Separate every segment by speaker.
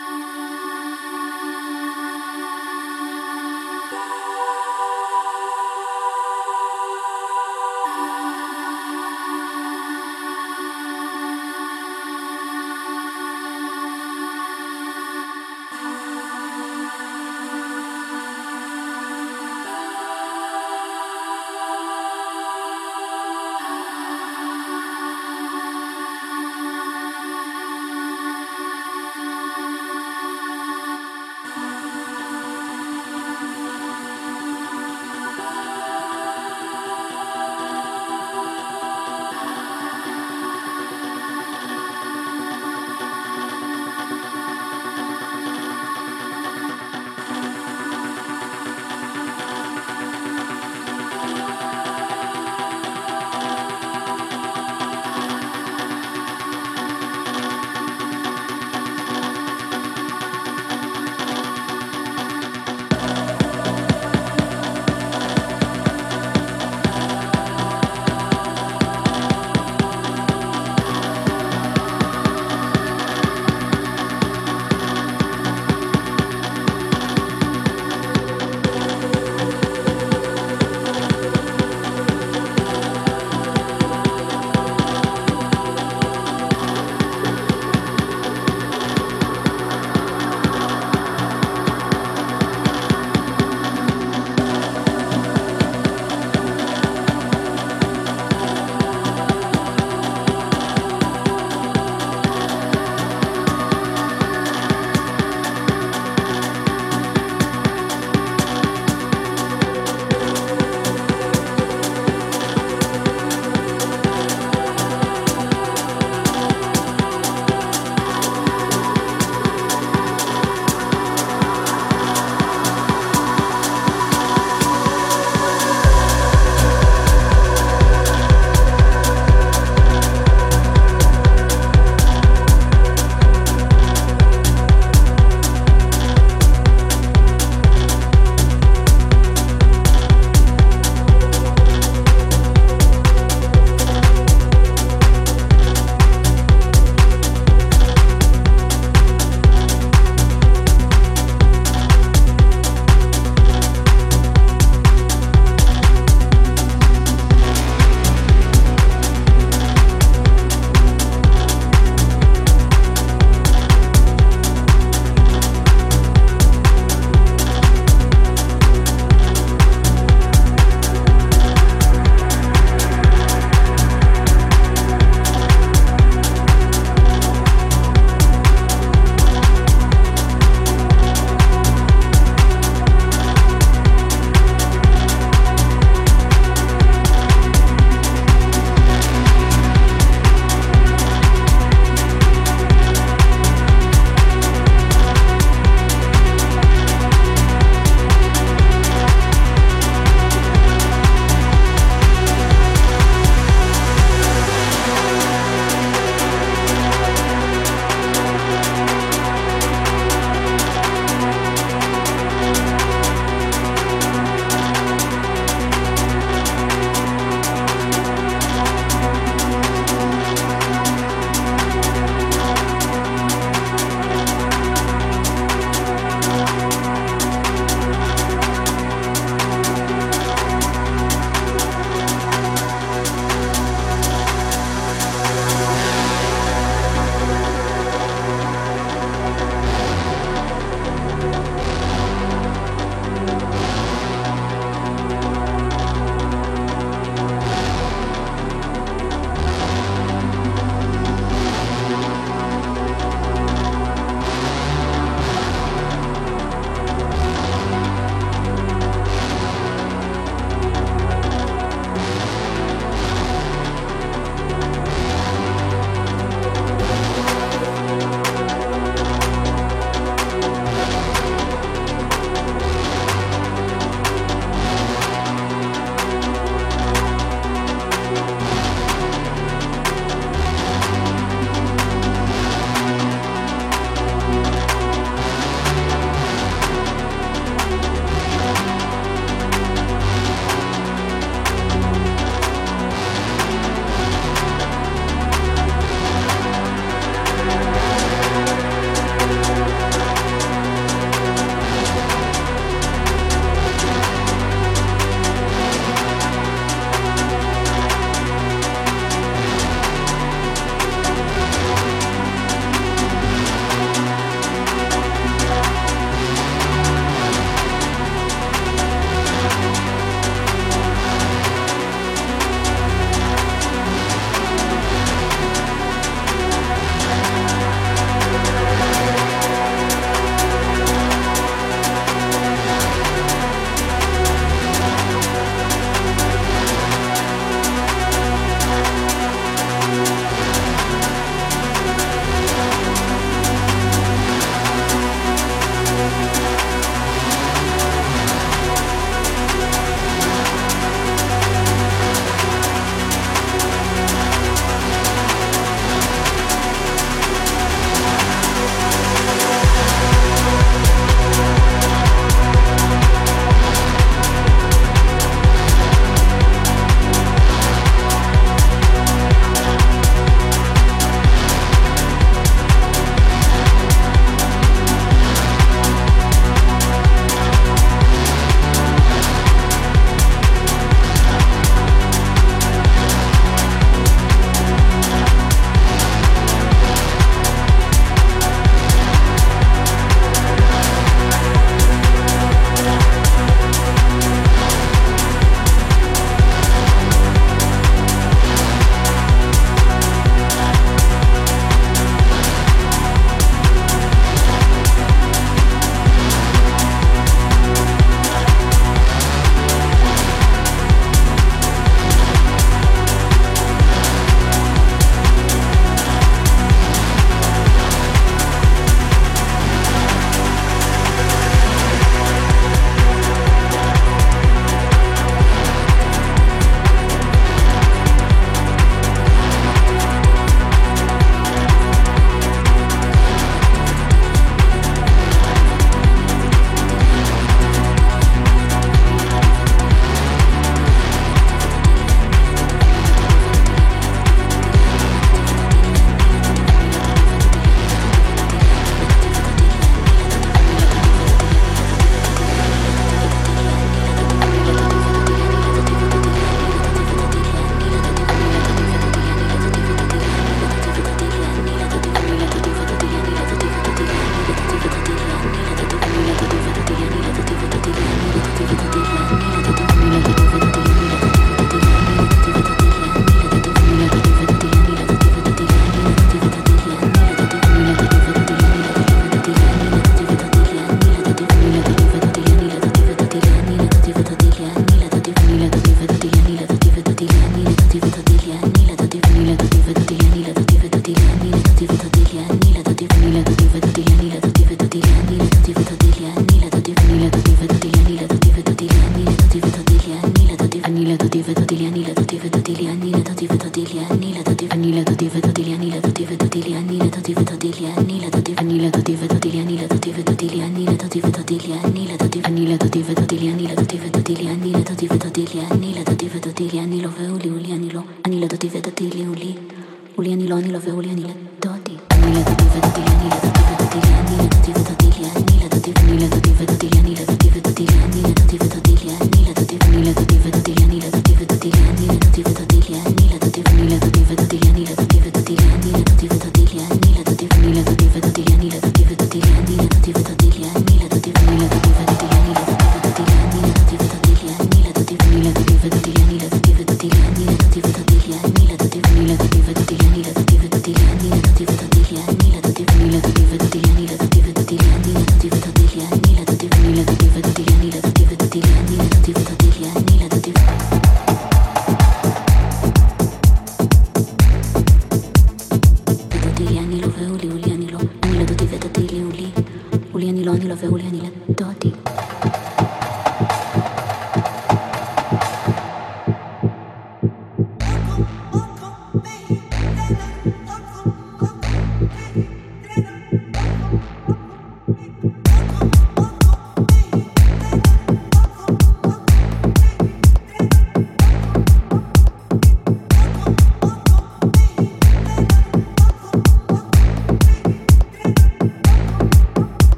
Speaker 1: Ah.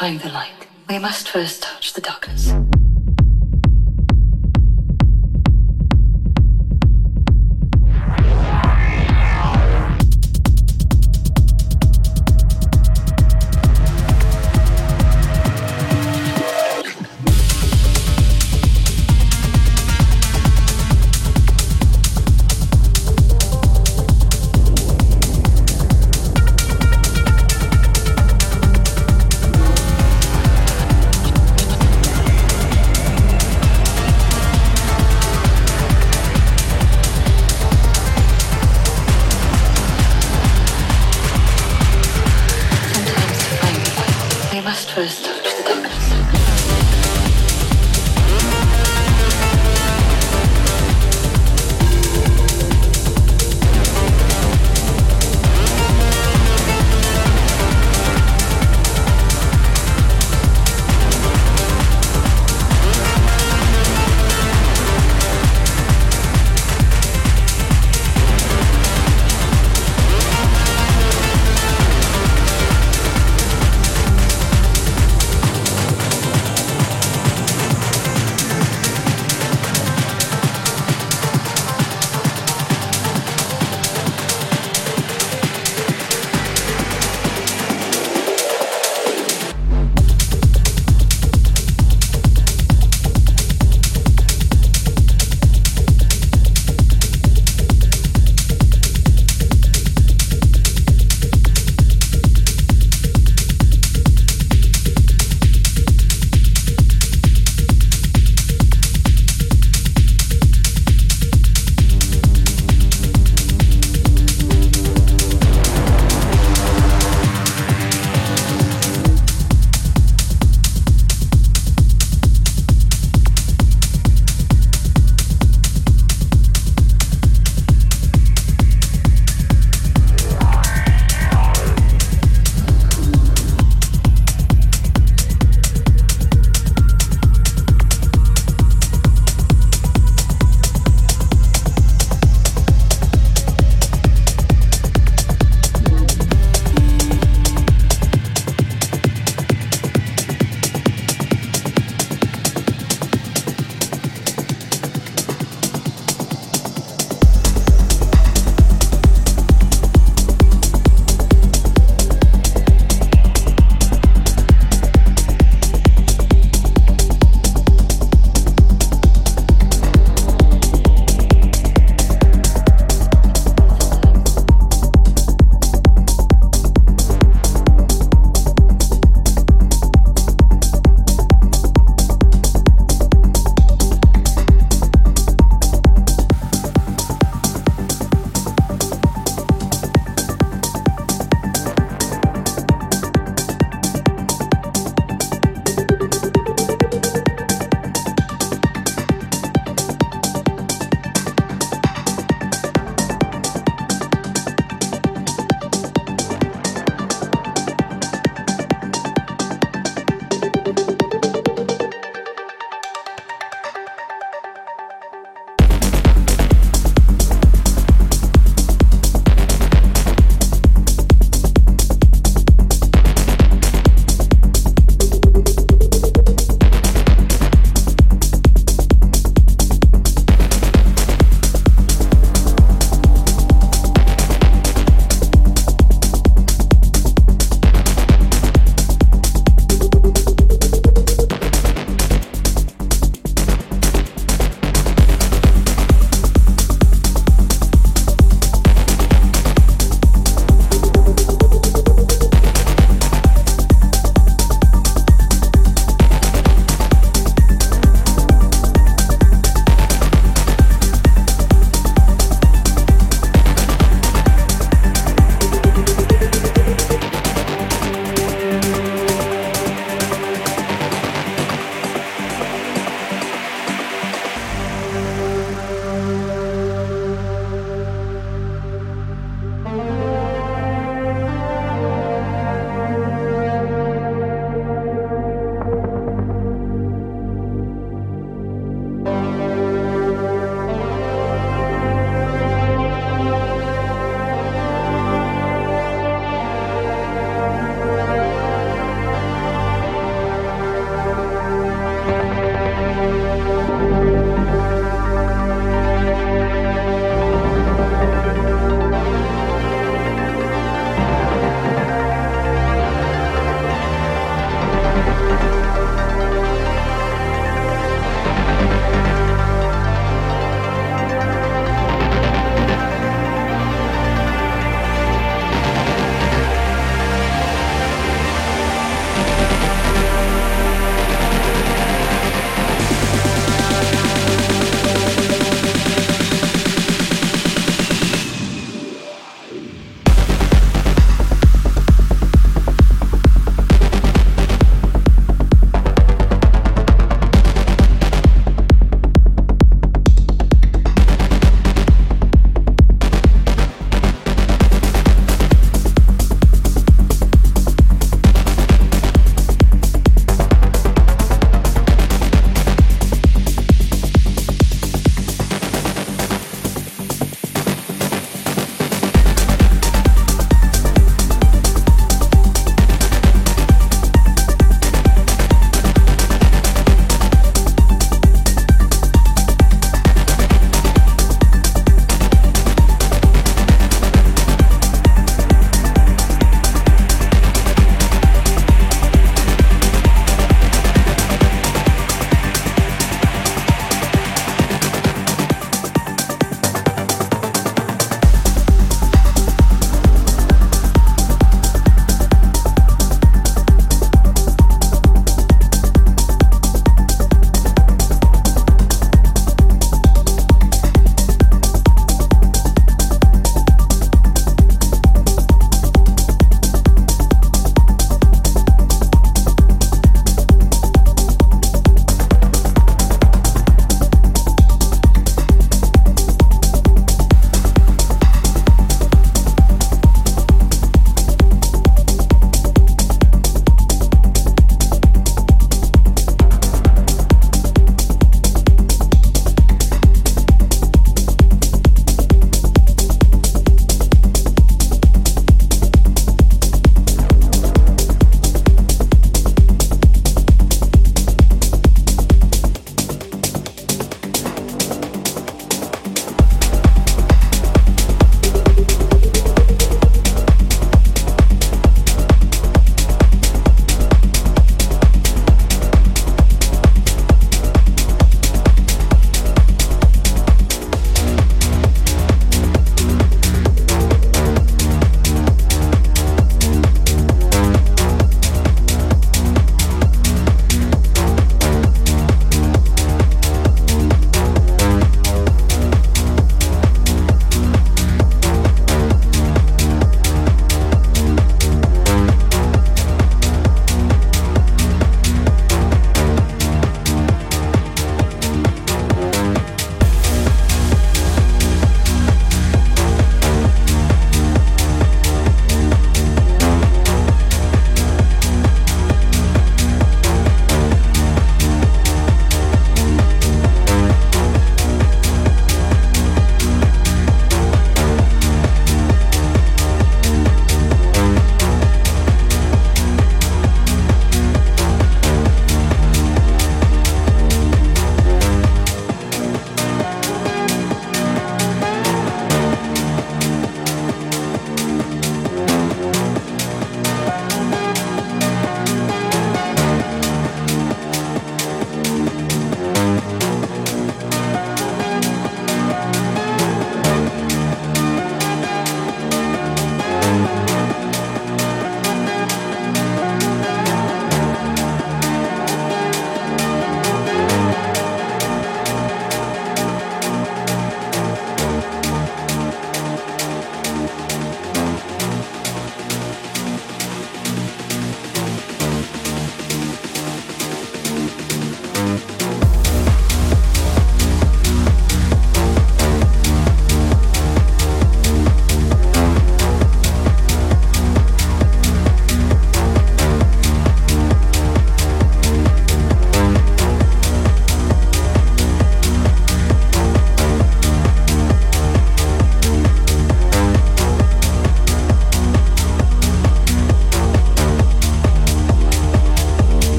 Speaker 1: The light, we must first touch the darkness.